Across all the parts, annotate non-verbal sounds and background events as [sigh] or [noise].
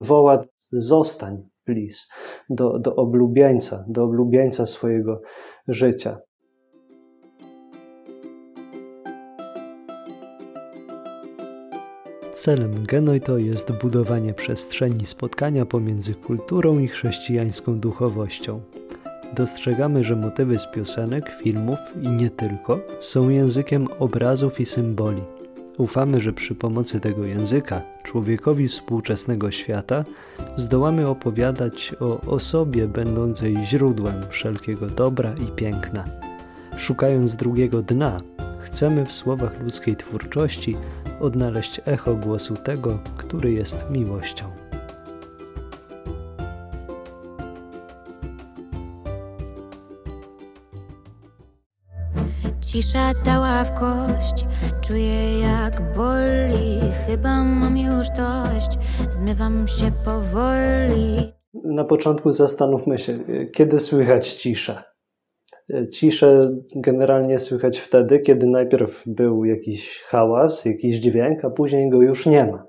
woła zostań, please, do, do oblubieńca, do oblubieńca swojego życia. Celem Genoito jest budowanie przestrzeni spotkania pomiędzy kulturą i chrześcijańską duchowością. Dostrzegamy, że motywy z piosenek, filmów i nie tylko są językiem obrazów i symboli. Ufamy, że przy pomocy tego języka człowiekowi współczesnego świata zdołamy opowiadać o osobie będącej źródłem wszelkiego dobra i piękna. Szukając drugiego dna, chcemy w słowach ludzkiej twórczości odnaleźć echo głosu tego, który jest miłością. Cisza dała w kość, czuję jak boli. Chyba mam już dość, zmywam się powoli. Na początku zastanówmy się, kiedy słychać ciszę. Ciszę generalnie słychać wtedy, kiedy najpierw był jakiś hałas, jakiś dźwięk, a później go już nie ma.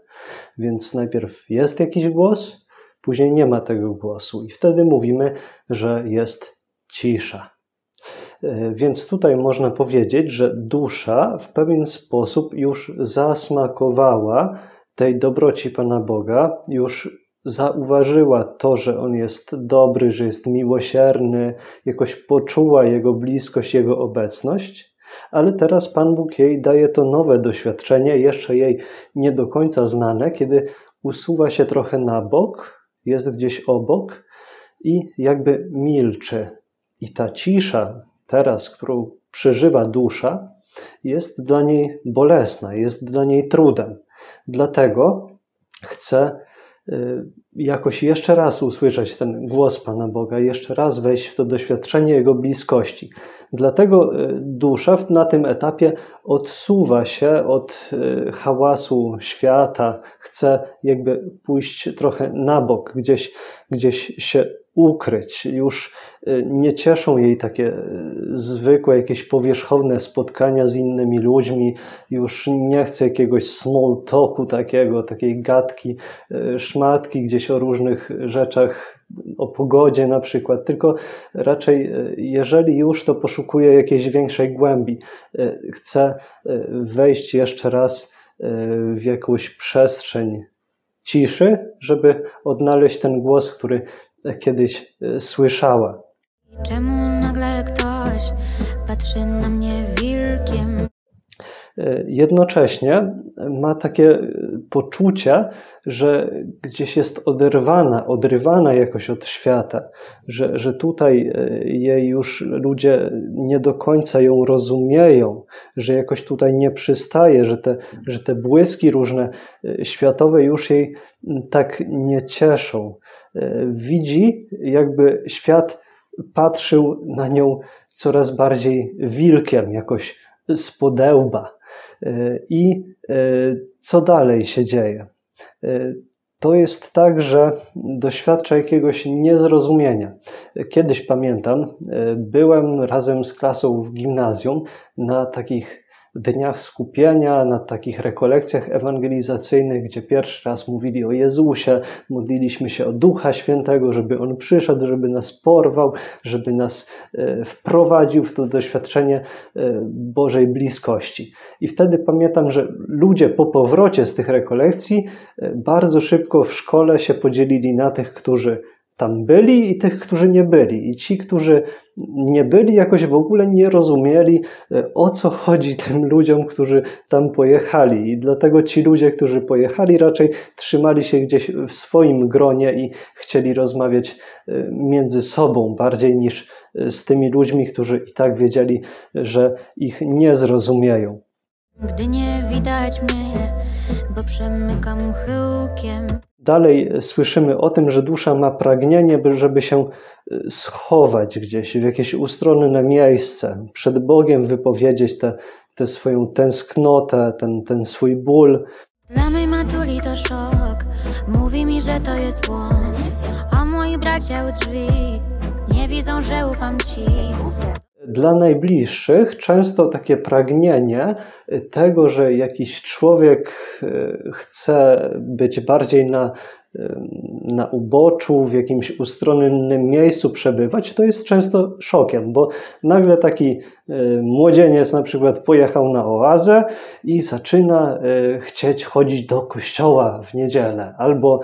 Więc najpierw jest jakiś głos, później nie ma tego głosu, i wtedy mówimy, że jest cisza. E, więc tutaj można powiedzieć, że dusza w pewien sposób już zasmakowała tej dobroci Pana Boga, już zauważyła to, że On jest dobry, że jest miłosierny, jakoś poczuła Jego bliskość, Jego obecność, ale teraz Pan Bóg jej daje to nowe doświadczenie, jeszcze jej nie do końca znane, kiedy usuwa się trochę na bok, jest gdzieś obok i jakby milczy. I ta cisza, teraz, którą przeżywa dusza, jest dla niej bolesna, jest dla niej trudem. Dlatego chce y, jakoś jeszcze raz usłyszeć ten głos Pana Boga, jeszcze raz wejść w to doświadczenie Jego bliskości. Dlatego y, dusza na tym etapie odsuwa się od y, hałasu świata, chce jakby pójść trochę na bok, gdzieś, gdzieś się ukryć. Już y, nie cieszą jej takie zwykłe, jakieś powierzchowne spotkania z innymi ludźmi. Już nie chce jakiegoś small talku takiego, takiej gadki, szmatki gdzieś o różnych rzeczach, o pogodzie na przykład, tylko raczej jeżeli już, to poszukuje jakiejś większej głębi. Chce wejść jeszcze raz w jakąś przestrzeń ciszy, żeby odnaleźć ten głos, który kiedyś e, słyszała. Czemu nagle ktoś patrzy na mnie wilkiem? E, jednocześnie ma takie e, poczucie, że gdzieś jest oderwana, odrywana jakoś od świata, że, że tutaj jej już ludzie nie do końca ją rozumieją, że jakoś tutaj nie przystaje, że te, że te błyski różne światowe już jej tak nie cieszą. E, widzi, jakby świat patrzył na nią coraz bardziej wilkiem, jakoś z podełba. E, I e, co dalej się dzieje? To jest tak, że doświadcza jakiegoś niezrozumienia. Kiedyś pamiętam, byłem razem z klasą w gimnazjum na takich dniach skupienia, na takich rekolekcjach ewangelizacyjnych, gdzie pierwszy raz mówili o Jezusie, modliliśmy się o Ducha Świętego, żeby On przyszedł, żeby nas porwał, żeby nas e, wprowadził w to doświadczenie e, Bożej bliskości. I wtedy pamiętam, że ludzie po powrocie z tych rekolekcji e, bardzo szybko w szkole się podzielili na tych, którzy tam byli i tych, którzy nie byli. I ci, którzy nie byli, jakoś w ogóle nie rozumieli, e, o co chodzi tym ludziom, którzy tam pojechali. I dlatego ci ludzie, którzy pojechali, raczej trzymali się gdzieś w swoim gronie i chcieli rozmawiać e, między sobą bardziej niż e, z tymi ludźmi, którzy i tak wiedzieli, że ich nie zrozumieją. Gdy nie widać mnie, bo przemykam chyłkiem. Dalej słyszymy o tym, że dusza ma pragnienie, żeby się y, schować gdzieś w jakieś ustronne miejsce, przed Bogiem wypowiedzieć tę swoją tęsknotę, ten, ten swój ból. Dla mej matuli to szok, mówi mi, że to jest błąd, a moi bracia u drzwi nie widzą, że ufam ci dla najbliższych często takie pragnienie tego, że jakiś człowiek e, chce być bardziej na na uboczu, w jakimś ustronnym miejscu przebywać, to jest często szokiem, bo nagle taki młodzieniec na przykład pojechał na oazę i zaczyna chcieć chodzić do kościoła w niedzielę, albo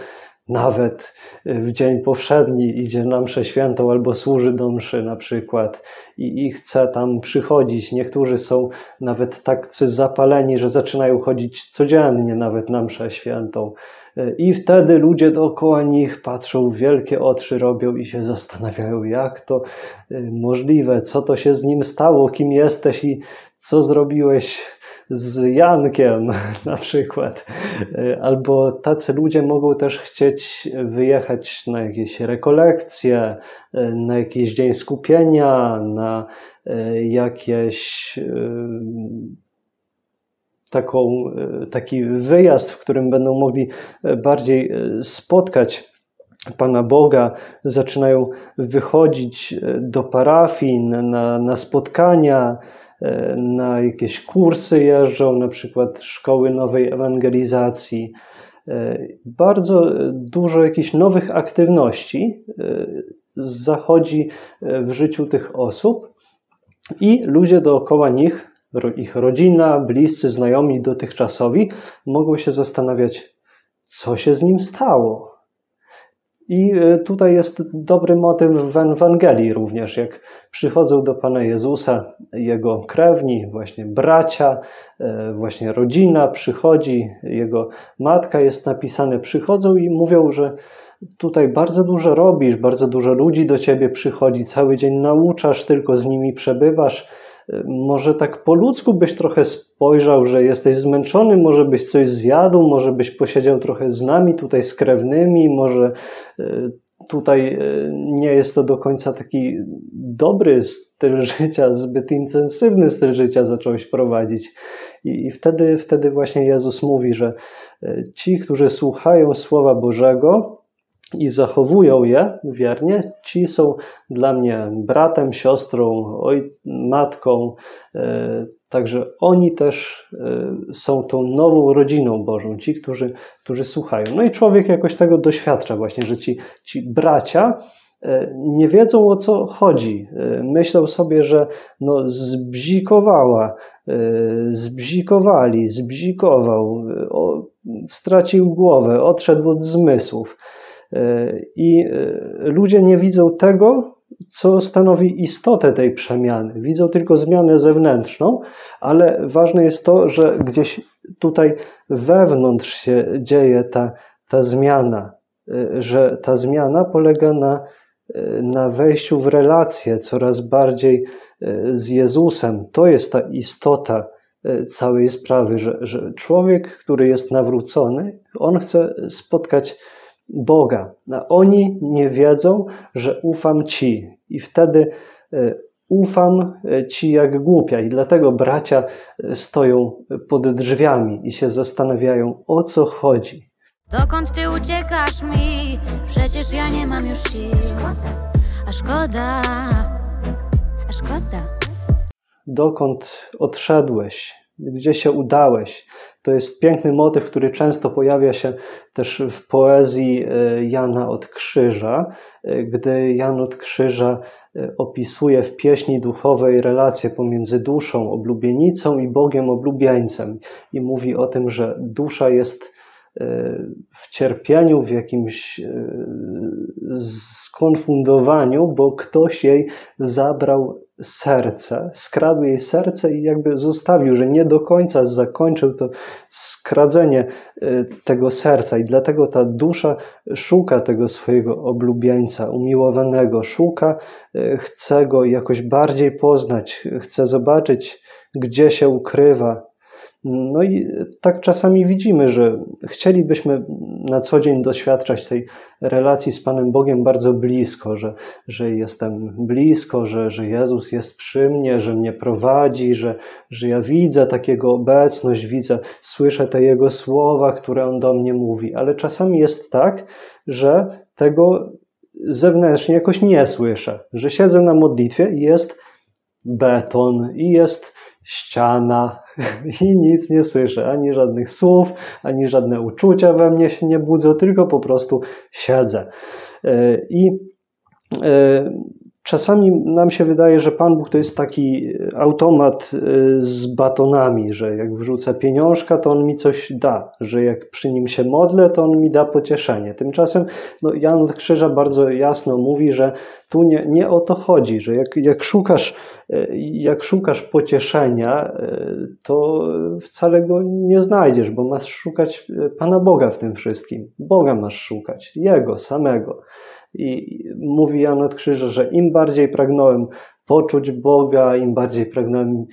nawet w dzień powszedni idzie na mszę świętą albo służy do mszy na przykład i, i chce tam przychodzić. Niektórzy są nawet tak zapaleni, że zaczynają chodzić codziennie nawet na mszę świętą. I wtedy ludzie dookoła nich patrzą, wielkie oczy robią i się zastanawiają, jak to y, możliwe, co to się z nim stało, kim jesteś i co zrobiłeś z Jankiem [laughs] na przykład. Albo tacy ludzie mogą też chcieć wyjechać na jakieś rekolekcje, na jakiś dzień skupienia, na jakieś taką, taki wyjazd, w którym będą mogli bardziej spotkać Pana Boga, zaczynają wychodzić do parafii, na, na spotkania, E, na jakieś kursy jeżdżą, na przykład szkoły nowej ewangelizacji. E, bardzo dużo jakichś nowych aktywności e, zachodzi w życiu tych osób i ludzie dookoła nich, ich rodzina, bliscy, znajomi dotychczasowi, mogą się zastanawiać, co się z nim stało, i e, tutaj jest dobry motyw w Ewangelii również, jak przychodzą do Pana Jezusa Jego krewni, właśnie bracia, e, właśnie rodzina przychodzi, Jego matka jest napisane, przychodzą i mówią, że tutaj bardzo dużo robisz, bardzo dużo ludzi do Ciebie przychodzi, cały dzień nauczasz, tylko z nimi przebywasz, może tak po ludzku byś trochę spojrzał, że jesteś zmęczony, może byś coś zjadł, może byś posiedział trochę z nami, tutaj z krewnymi, może e, tutaj e, nie jest to do końca taki dobry styl [laughs] życia, zbyt intensywny styl życia zacząłeś prowadzić. I wtedy, wtedy właśnie Jezus mówi, że e, ci, którzy słuchają Słowa Bożego, i zachowują je wiernie, ci są dla mnie bratem, siostrą, oj, matką. E, także oni też e, są tą nową rodziną Bożą, ci, którzy, którzy słuchają. No i człowiek jakoś tego doświadcza, właśnie, że ci, ci bracia e, nie wiedzą o co chodzi. Myślą sobie, że no, zbzikowała, zbzikowali, zbzikował, stracił głowę, odszedł od zmysłów. I e, ludzie nie widzą tego, co stanowi istotę tej przemiany. Widzą tylko zmianę zewnętrzną, ale ważne jest to, że gdzieś tutaj wewnątrz się dzieje ta, ta zmiana, e, że ta zmiana polega na, e, na wejściu w relację coraz bardziej z Jezusem. To jest ta istota całej sprawy, że, że człowiek, który jest nawrócony, on chce spotkać Boga. A oni nie wiedzą, że ufam Ci. I wtedy e, ufam e, Ci jak głupia. I dlatego bracia e, stoją pod drzwiami i się zastanawiają, o co chodzi. Dokąd Ty uciekasz mi? Przecież ja nie mam już sił. A szkoda, a szkoda. Dokąd odszedłeś? Gdzie się udałeś? To jest piękny motyw, który często pojawia się też w poezji e, Jana od Krzyża, e, gdy Jan od Krzyża e, opisuje w pieśni duchowej relację pomiędzy duszą oblubienicą i Bogiem oblubieńcem i mówi o tym, że dusza jest w cierpieniu, w jakimś skonfundowaniu, bo ktoś jej zabrał serce, skradł jej serce i jakby zostawił, że nie do końca zakończył to skradzenie e, tego serca. I dlatego ta dusza szuka tego swojego oblubieńca, umiłowanego, szuka, e, chce go jakoś bardziej poznać, chce zobaczyć, gdzie się ukrywa, no i tak czasami widzimy, że chcielibyśmy na co dzień doświadczać tej relacji z Panem Bogiem bardzo blisko, że, że jestem blisko, że, że Jezus jest przy mnie, że mnie prowadzi, że, że ja widzę takiego obecność, widzę, słyszę te Jego słowa, które On do mnie mówi. Ale czasami jest tak, że tego zewnętrznie jakoś nie słyszę, że siedzę na modlitwie i jest beton i jest ściana [laughs] i nic nie słyszę, ani żadnych słów, ani żadne uczucia we mnie się nie budzą, tylko po prostu siedzę. E, I e, Czasami nam się wydaje, że Pan Bóg to jest taki automat e, z batonami, że jak wrzucę pieniążka, to On mi coś da, że jak przy Nim się modlę, to On mi da pocieszenie. Tymczasem no, Jan Krzyża bardzo jasno mówi, że tu nie, nie o to chodzi, że jak, jak, szukasz, e, jak szukasz pocieszenia, e, to wcale go nie znajdziesz, bo masz szukać Pana Boga w tym wszystkim. Boga masz szukać, Jego samego. I mówi Jan od Krzyża, że im bardziej pragnąłem poczuć Boga, im bardziej pragnąłem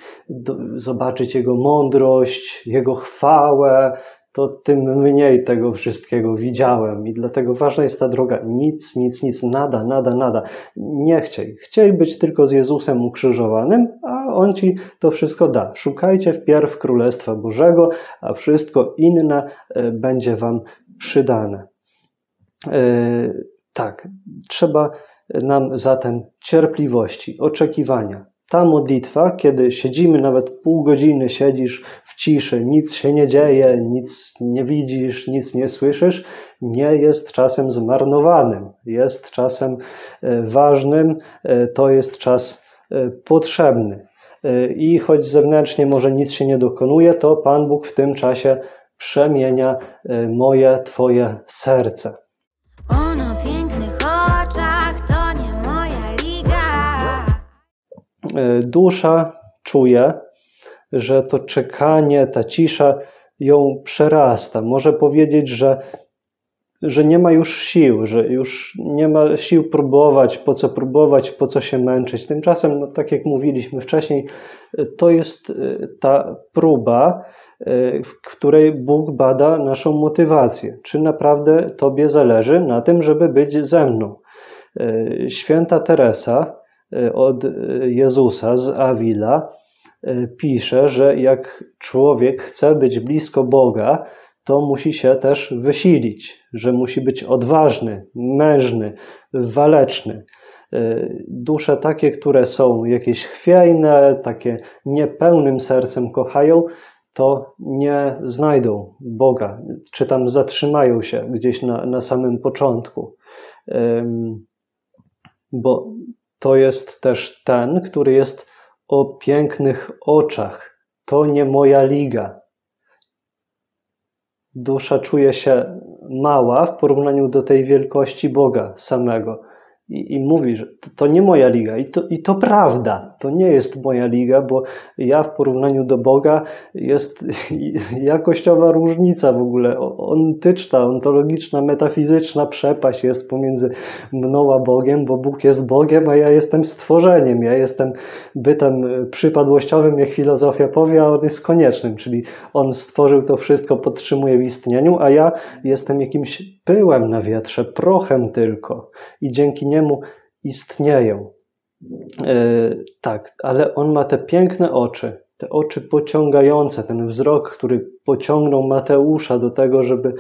zobaczyć Jego mądrość, Jego chwałę, to tym mniej tego wszystkiego widziałem. I dlatego ważna jest ta droga. Nic, nic, nic, nada, nada, nada. Nie chciej. Chciej być tylko z Jezusem ukrzyżowanym, a On ci to wszystko da. Szukajcie wpierw Królestwa Bożego, a wszystko inne e, będzie wam przydane. E, tak, trzeba nam zatem cierpliwości, oczekiwania. Ta modlitwa, kiedy siedzimy, nawet pół godziny siedzisz w ciszy, nic się nie dzieje, nic nie widzisz, nic nie słyszysz, nie jest czasem zmarnowanym, jest czasem e, ważnym, e, to jest czas e, potrzebny. I choć zewnętrznie może nic się nie dokonuje, to Pan Bóg w tym czasie przemienia moje, Twoje serce. Dusza czuje, że to czekanie, ta cisza ją przerasta. Może powiedzieć, że, że nie ma już sił, że już nie ma sił próbować, po co próbować, po co się męczyć. Tymczasem, no, tak jak mówiliśmy wcześniej, to jest e, ta próba, e, w której Bóg bada naszą motywację. Czy naprawdę Tobie zależy na tym, żeby być ze mną? Święta Teresa E, od e, Jezusa z Avila e, pisze, że jak człowiek chce być blisko Boga, to musi się też wysilić, że musi być odważny, mężny, waleczny. Dusze takie, które są jakieś chwiejne, takie niepełnym sercem kochają, to nie znajdą Boga, czy tam zatrzymają się gdzieś na, na samym początku. Bo to jest też ten, który jest o pięknych oczach. To nie moja liga. Dusza czuje się mała w porównaniu do tej wielkości Boga samego i, i mówi, że to, nie moja liga. I to, I to prawda, to nie jest moja liga, bo ja w porównaniu do Boga jest [laughs] jakościowa różnica w ogóle, ontyczna, ontologiczna, metafizyczna przepaść jest pomiędzy mną a Bogiem, bo Bóg jest Bogiem, a ja jestem stworzeniem, ja jestem bytem przypadłościowym, jak filozofia powie, a On jest koniecznym, czyli On stworzył to wszystko, podtrzymuje w istnieniu, a ja jestem jakimś pyłem na wietrze, prochem tylko. I dzięki niemu istnieją. E, tak, ale on ma te piękne oczy, te oczy pociągające, ten wzrok, który pociągnął Mateusza do tego, żeby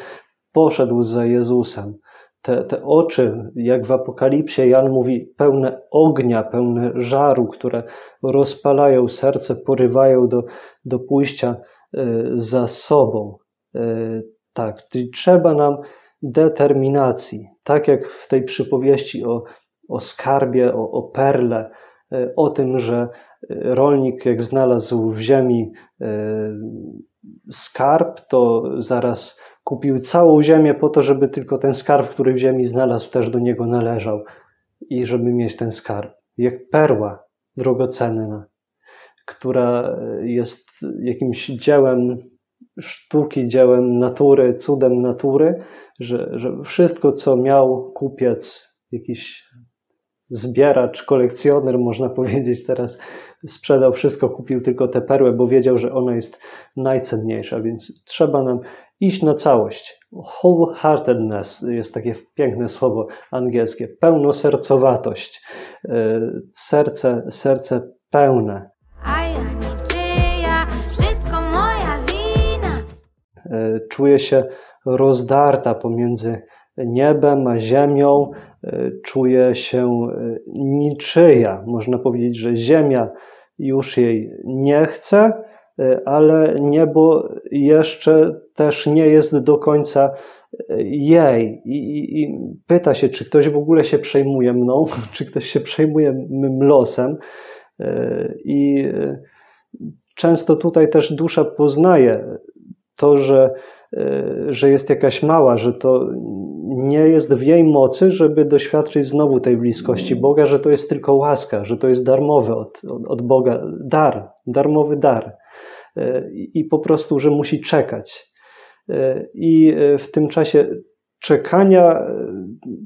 poszedł za Jezusem. Te, te oczy, jak w Apokalipsie Jan mówi, pełne ognia, pełne żaru, które rozpalają serce, porywają do, do pójścia e, za sobą. E, tak, czyli trzeba nam determinacji. Tak jak w tej przypowieści o, o skarbie, o, o perle, e, o tym, że e, rolnik, jak znalazł w ziemi e, skarb, to zaraz kupił całą ziemię po to, żeby tylko ten skarb, który w ziemi znalazł, też do niego należał i żeby mieć ten skarb. Jak perła drogocenna, która jest jakimś dziełem sztuki, dziełem natury, cudem natury, że, że wszystko, co miał kupiec, jakiś zbieracz, kolekcjoner, można powiedzieć, teraz sprzedał wszystko, kupił tylko tę perłę, bo wiedział, że ona jest najcenniejsza, więc trzeba nam iść na całość. Wholeheartedness jest takie piękne słowo angielskie, pełnosercowatość, e, serce, serce pełne. E, czuje się rozdarta pomiędzy niebem a ziemią, e, czuje się e, niczyja. Można powiedzieć, że ziemia już jej nie chce, ale niebo jeszcze też nie jest do końca jej i, i, i, pyta się, czy ktoś w ogóle się przejmuje mną, [laughs] czy ktoś się przejmuje mym losem. I często tutaj też dusza poznaje to, że, że jest jakaś mała, że to nie jest w jej mocy, żeby doświadczyć znowu tej bliskości Boga, że to jest tylko łaska, że to jest darmowe od, od, od Boga, dar, darmowy dar. I po prostu, że musi czekać. I w tym czasie czekania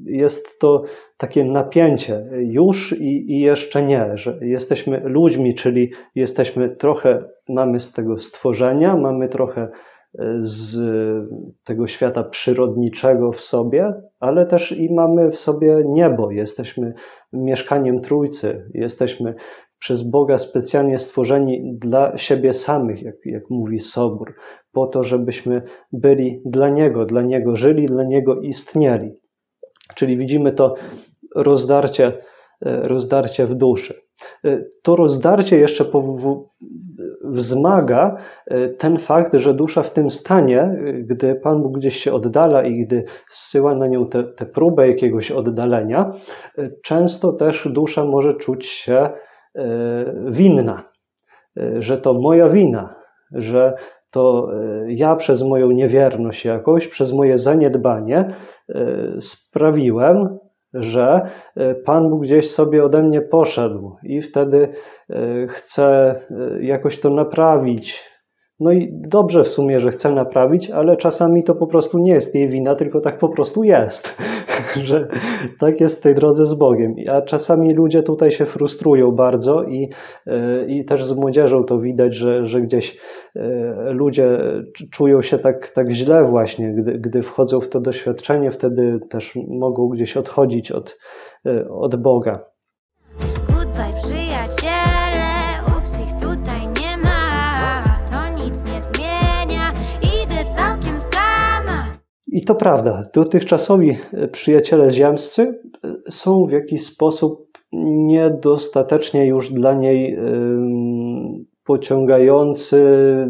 jest to takie napięcie już i, i, jeszcze nie, że jesteśmy ludźmi, czyli jesteśmy trochę, mamy z tego stworzenia, mamy trochę z tego świata przyrodniczego w sobie, ale też i mamy w sobie niebo. Jesteśmy mieszkaniem Trójcy, jesteśmy przez Boga specjalnie stworzeni dla siebie samych, jak, jak mówi Sobór, po to, żebyśmy byli dla Niego, dla Niego żyli, dla Niego istnieli. Czyli widzimy to rozdarcie, rozdarcie w duszy. To rozdarcie jeszcze wzmaga e, ten fakt, że dusza w tym stanie, e, gdy Pan Bóg gdzieś się oddala i gdy zsyła na nią tę próbę jakiegoś oddalenia, często też dusza może czuć się winna, że to moja wina, że to ja przez moją niewierność jakoś, przez moje zaniedbanie sprawiłem, że e, Pan Bóg gdzieś sobie ode mnie poszedł i wtedy e, chce e, jakoś to naprawić. No i dobrze w sumie, że chce naprawić, ale czasami to po prostu nie jest jej wina, tylko tak po prostu jest, [laughs] że tak jest w tej drodze z Bogiem. A czasami ludzie tutaj się frustrują bardzo i, i też z młodzieżą to widać, że, że gdzieś ludzie czują się tak, tak źle właśnie, gdy, gdy wchodzą w to doświadczenie, wtedy też mogą gdzieś odchodzić od, od Boga. I to prawda, dotychczasowi przyjaciele ziemscy są w jakiś sposób niedostatecznie już dla niej pociągający,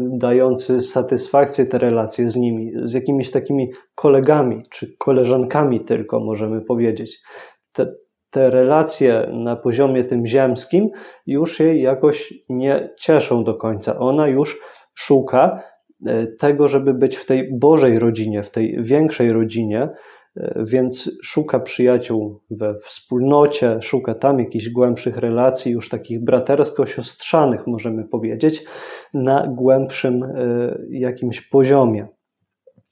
dający satysfakcję te relacje z nimi, z jakimiś takimi kolegami czy koleżankami tylko możemy powiedzieć. Te, te relacje na poziomie tym ziemskim już jej jakoś nie cieszą do końca. Ona już szuka e, tego, żeby być w tej Bożej rodzinie, w tej większej rodzinie, więc szuka przyjaciół we wspólnocie, szuka tam jakichś głębszych relacji, już takich bratersko-siostrzanych, możemy powiedzieć, na głębszym e, jakimś poziomie.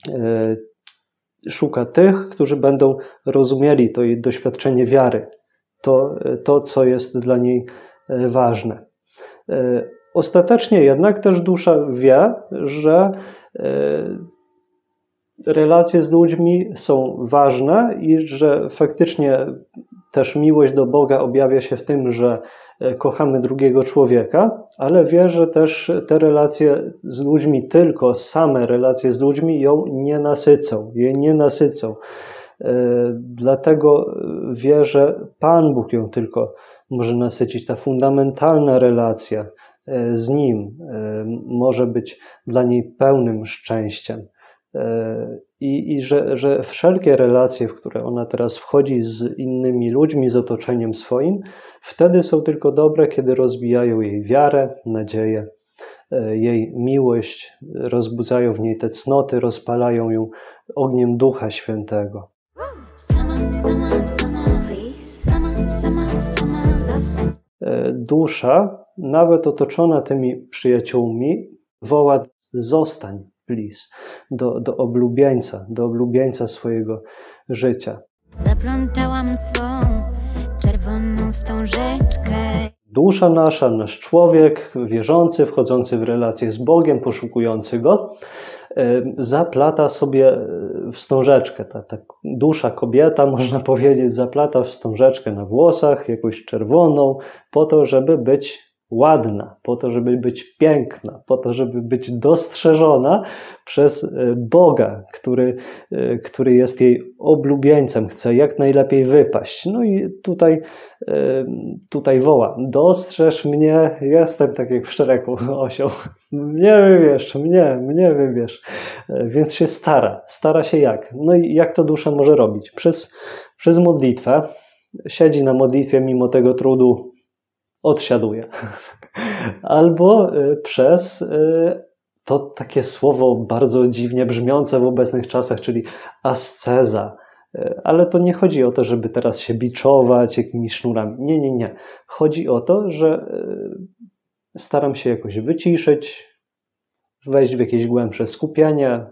E, szuka tych, którzy będą rozumieli to jej doświadczenie wiary, to, to co jest dla niej e, ważne. Ostatecznie jednak też dusza wie, że relacje z ludźmi są ważne i że faktycznie też miłość do Boga objawia się w tym, że e, kochamy drugiego człowieka, ale wie, że też te relacje z ludźmi, tylko same relacje z ludźmi ją nie nasycą, jej nie nasycą. E, dlatego wie, że Pan Bóg ją tylko może nasycić. Ta fundamentalna relacja e, z Nim może być dla niej pełnym szczęściem. I, i że, że wszelkie relacje, w które ona teraz wchodzi z innymi ludźmi, z otoczeniem swoim, wtedy są tylko dobre, kiedy rozbijają jej wiarę, nadzieję, e, jej miłość, rozbudzają w niej te cnoty, rozpalają ją ogniem Ducha Świętego. E, dusza, nawet otoczona tymi przyjaciółmi, woła: Zostań, please, do, do oblubieńca, do oblubieńca swojego życia. Zaplątałam swą czerwoną wstążeczkę. Dusza nasza, nasz człowiek wierzący, wchodzący w relację z Bogiem, poszukujący Go, zaplata sobie e, wstążeczkę. Ta, ta dusza kobieta, [laughs] można powiedzieć, zaplata wstążeczkę na włosach, jakąś czerwoną, po to, żeby być ładna, po to, żeby być piękna, po to, żeby być dostrzeżona przez e, Boga, który, e, który jest jej oblubieńcem, chce jak najlepiej wypaść. No i tutaj, e, tutaj woła: Dostrzeż mnie, jestem tak jak w szczereku [laughs] osioł. Mnie wybierz, mnie, mnie wybierz. Więc się stara. Stara się jak? No i jak to dusza może robić? Przez, przez modlitwę. Siedzi na modlitwie mimo tego trudu odsiaduje. Albo y, przez y, to takie słowo bardzo dziwnie brzmiące w obecnych czasach, czyli asceza. Y, ale to nie chodzi o to, żeby teraz się biczować jakimiś sznurami. Nie, nie, nie. Chodzi o to, że staram się jakoś wyciszyć, wejść w jakieś głębsze skupienie,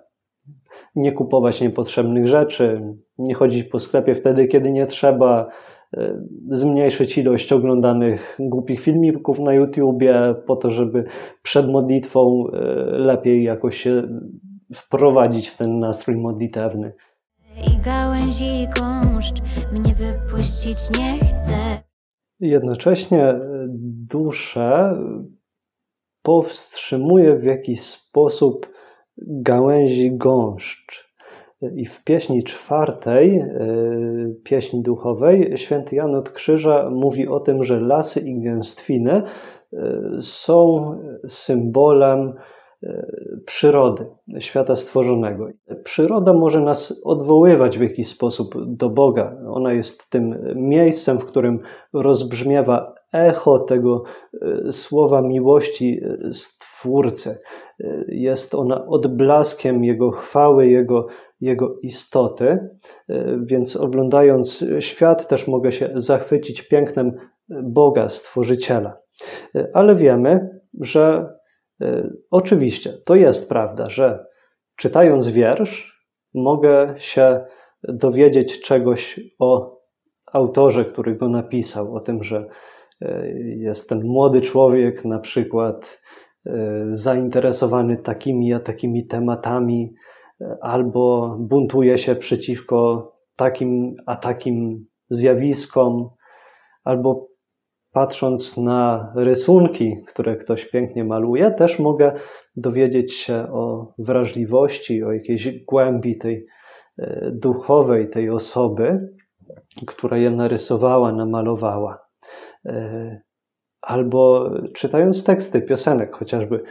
nie kupować niepotrzebnych rzeczy, nie chodzić po sklepie wtedy, kiedy nie trzeba, zmniejszyć ilość oglądanych głupich filmików na YouTubie, po to, żeby przed modlitwą e, lepiej jakoś się wprowadzić w ten nastrój modlitewny. I gałęzi i gąszcz mnie wypuścić nie chce. Jednocześnie e, duszę powstrzymuje w jakiś sposób gałęzi gąszcz. I w pieśni czwartej, y, pieśni duchowej, święty Jan od Krzyża mówi o tym, że lasy i gęstwiny y, są symbolem y, przyrody, świata stworzonego. Przyroda może nas odwoływać w jakiś sposób do Boga. Ona jest tym miejscem, w którym rozbrzmiewa echo tego słowa miłości Stwórcy. Jest ona odblaskiem Jego chwały, Jego jego istoty, e, więc oglądając świat też mogę się zachwycić pięknem Boga, Stworzyciela. E, ale wiemy, że oczywiście to jest prawda, że czytając wiersz mogę się dowiedzieć czegoś o autorze, który go napisał, o tym, że jest ten młody człowiek na przykład zainteresowany takimi a takimi tematami, albo buntuje się przeciwko takim a takim zjawiskom, albo patrząc na rysunki, które ktoś pięknie maluje, też mogę dowiedzieć się o wrażliwości, o jakiejś głębi tej e, duchowej tej osoby, która je narysowała, namalowała. E, albo czytając teksty piosenek, chociażby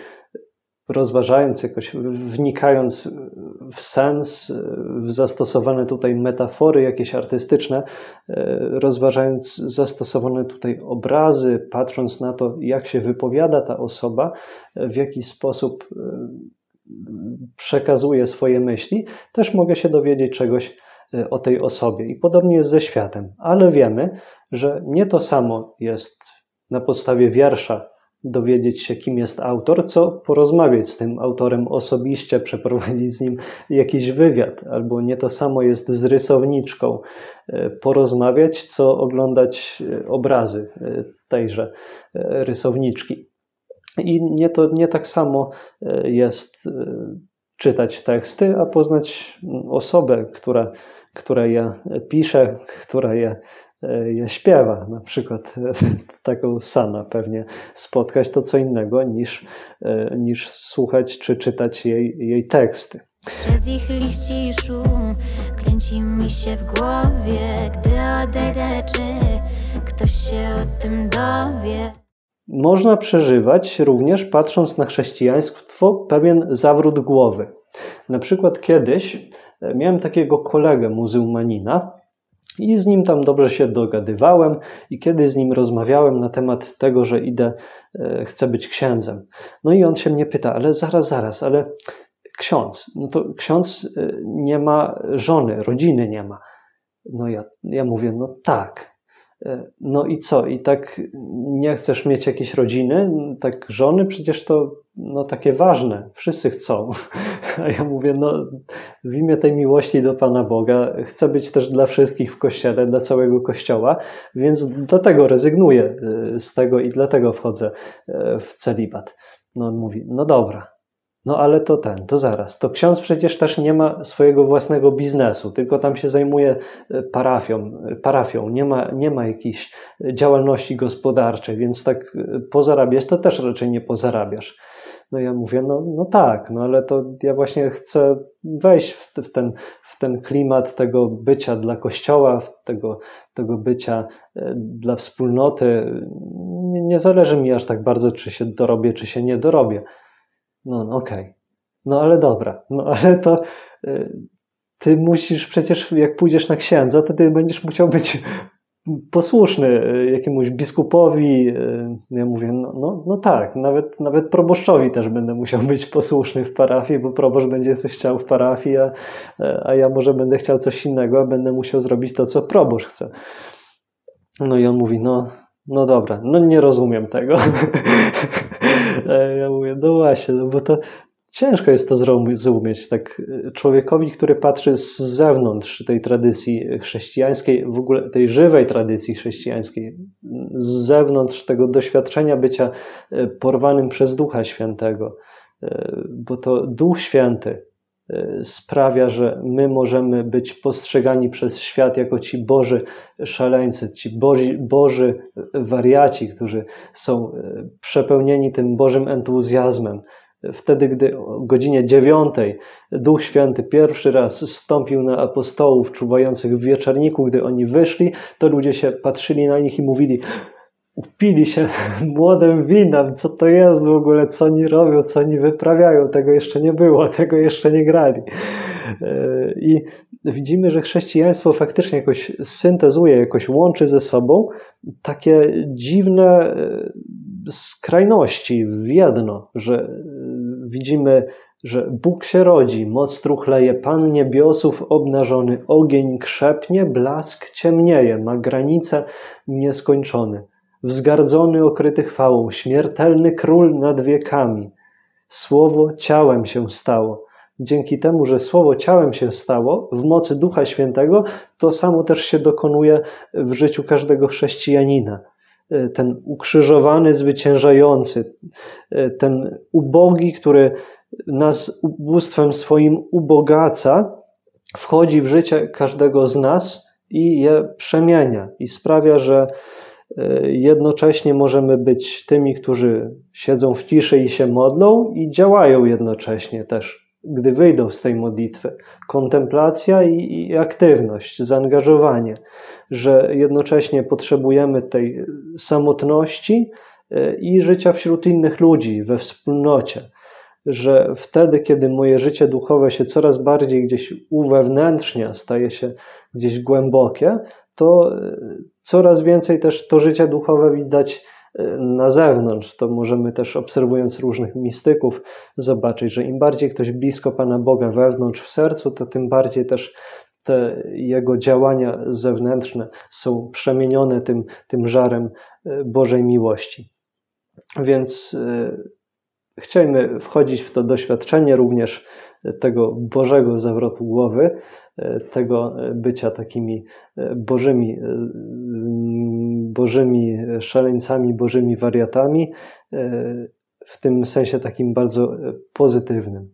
rozważając, jakoś wnikając w sens, w zastosowane tutaj metafory jakieś artystyczne, e, rozważając zastosowane tutaj obrazy, patrząc na to, jak się wypowiada ta osoba, w jaki sposób e, przekazuje swoje myśli, też mogę się dowiedzieć czegoś e, o tej osobie. I podobnie jest ze światem, ale wiemy, że nie to samo jest na podstawie wiersza dowiedzieć się, kim jest autor, co porozmawiać z tym autorem osobiście, przeprowadzić z nim jakiś wywiad, albo nie to samo jest z rysowniczką, e, porozmawiać, co oglądać e, obrazy e, tejże rysowniczki. I nie, to, nie tak samo jest czytać teksty, a poznać osobę, która, która je pisze, która je je śpiewa, na przykład e, taką Sana pewnie spotkać, to co innego niż, e, niż słuchać czy czytać jej, jej teksty. Przez ich liści i szum kręci mi się w głowie, gdy odejdę, czy ktoś się o tym dowie. Można przeżywać również, patrząc na chrześcijaństwo, pewien zawrót głowy. Na przykład kiedyś miałem takiego kolegę muzułmanina, i z nim tam dobrze się dogadywałem, i kiedy z nim rozmawiałem na temat tego, że idę, e, chcę być księdzem. No i on się mnie pyta, ale zaraz, zaraz, ale ksiądz, no to ksiądz e, nie ma żony, rodziny nie ma. No ja, ja mówię, no tak. No i co? I tak nie chcesz mieć jakiejś rodziny, tak żony? Przecież to no, takie ważne. Wszyscy chcą. [laughs] A ja mówię, no w imię tej miłości do Pana Boga chcę być też dla wszystkich w Kościele, dla całego Kościoła, więc dlatego rezygnuję y, z tego i dlatego wchodzę y, w celibat. No on mówi, no dobra, No ale to ten, to zaraz. To ksiądz przecież też nie ma swojego własnego biznesu, tylko tam się zajmuje e, parafią, e, parafią. Nie, ma, nie ma jakiejś działalności gospodarczej, więc tak e, pozarabiać to też raczej nie pozarabiasz. No ja mówię, no, no tak, no ale to ja właśnie chcę wejść w, w, ten, w ten klimat tego bycia dla kościoła, tego, tego bycia dla wspólnoty. Nie, nie zależy mi aż tak bardzo, czy się dorobię, czy się nie dorobię. No, no okej. Okay. No ale dobra, no [laughs] ale to y, ty musisz przecież, jak pójdziesz na księdza, to ty będziesz musiał być [laughs] posłuszny y, jakiemuś biskupowi. Y, ja mówię, no, no, no tak, nawet, nawet proboszczowi też będę musiał być posłuszny w parafii, bo proboszcz będzie coś chciał w parafii, a, a ja może będę chciał coś innego, a będę musiał zrobić to, co proboszcz chce. No i on mówi, no, no dobra, no nie rozumiem tego. [laughs] ja mówię, no właśnie, no bo to ciężko jest to zrozumieć tak człowiekowi, który patrzy z zewnątrz tej tradycji chrześcijańskiej, w ogóle tej żywej tradycji chrześcijańskiej, z zewnątrz tego doświadczenia bycia e, porwanym przez Ducha Świętego, e, bo to Duch Święty sprawia, że my możemy być postrzegani przez świat jako ci Boży szaleńcy, ci Boży, Boży wariaci, którzy są y, przepełnieni tym Bożym entuzjazmem. Wtedy, gdy o godzinie dziewiątej Duch Święty pierwszy raz stąpił na apostołów czuwających w wieczorniku, gdy oni wyszli, to ludzie się patrzyli na nich i mówili: upili się [laughs] młodym winem, co to jest w ogóle, co oni robią, co oni wyprawiają, tego jeszcze nie było, [laughs] tego jeszcze nie grali. E, I widzimy, że chrześcijaństwo faktycznie jakoś syntezuje, jakoś łączy ze sobą takie dziwne e, skrajności w jedno, że e, widzimy, że Bóg się rodzi, moc truchleje, Pan niebiosów obnażony, ogień krzepnie, blask ciemnieje, ma granice nieskończone wzgardzony okryty chwałą, śmiertelny król nad wiekami. Słowo ciałem się stało. Dzięki temu, że Słowo ciałem się stało w mocy Ducha Świętego, to samo też się dokonuje w życiu każdego chrześcijanina. Ten ukrzyżowany, zwyciężający, ten ubogi, który nas ubóstwem swoim ubogaca, wchodzi w życie każdego z nas i je przemienia i sprawia, że E, jednocześnie możemy być tymi, którzy siedzą w ciszy i się modlą, i działają jednocześnie też, gdy wyjdą z tej modlitwy. Kontemplacja i, i aktywność, zaangażowanie, że jednocześnie potrzebujemy tej samotności e, i życia wśród innych ludzi, we wspólnocie że wtedy, kiedy moje życie duchowe się coraz bardziej gdzieś uwewnętrznia, staje się gdzieś głębokie, to e, coraz więcej też to życie duchowe widać e, na zewnątrz. To możemy też obserwując różnych mistyków zobaczyć, że im bardziej ktoś blisko Pana Boga wewnątrz w sercu, to tym bardziej też te jego działania zewnętrzne są przemienione tym, tym żarem e, Bożej miłości. Więc chcielibyśmy wchodzić w to doświadczenie również tego Bożego zawrotu głowy, tego bycia takimi Bożymi, Bożymi szaleńcami, Bożymi wariatami, w tym sensie takim bardzo pozytywnym.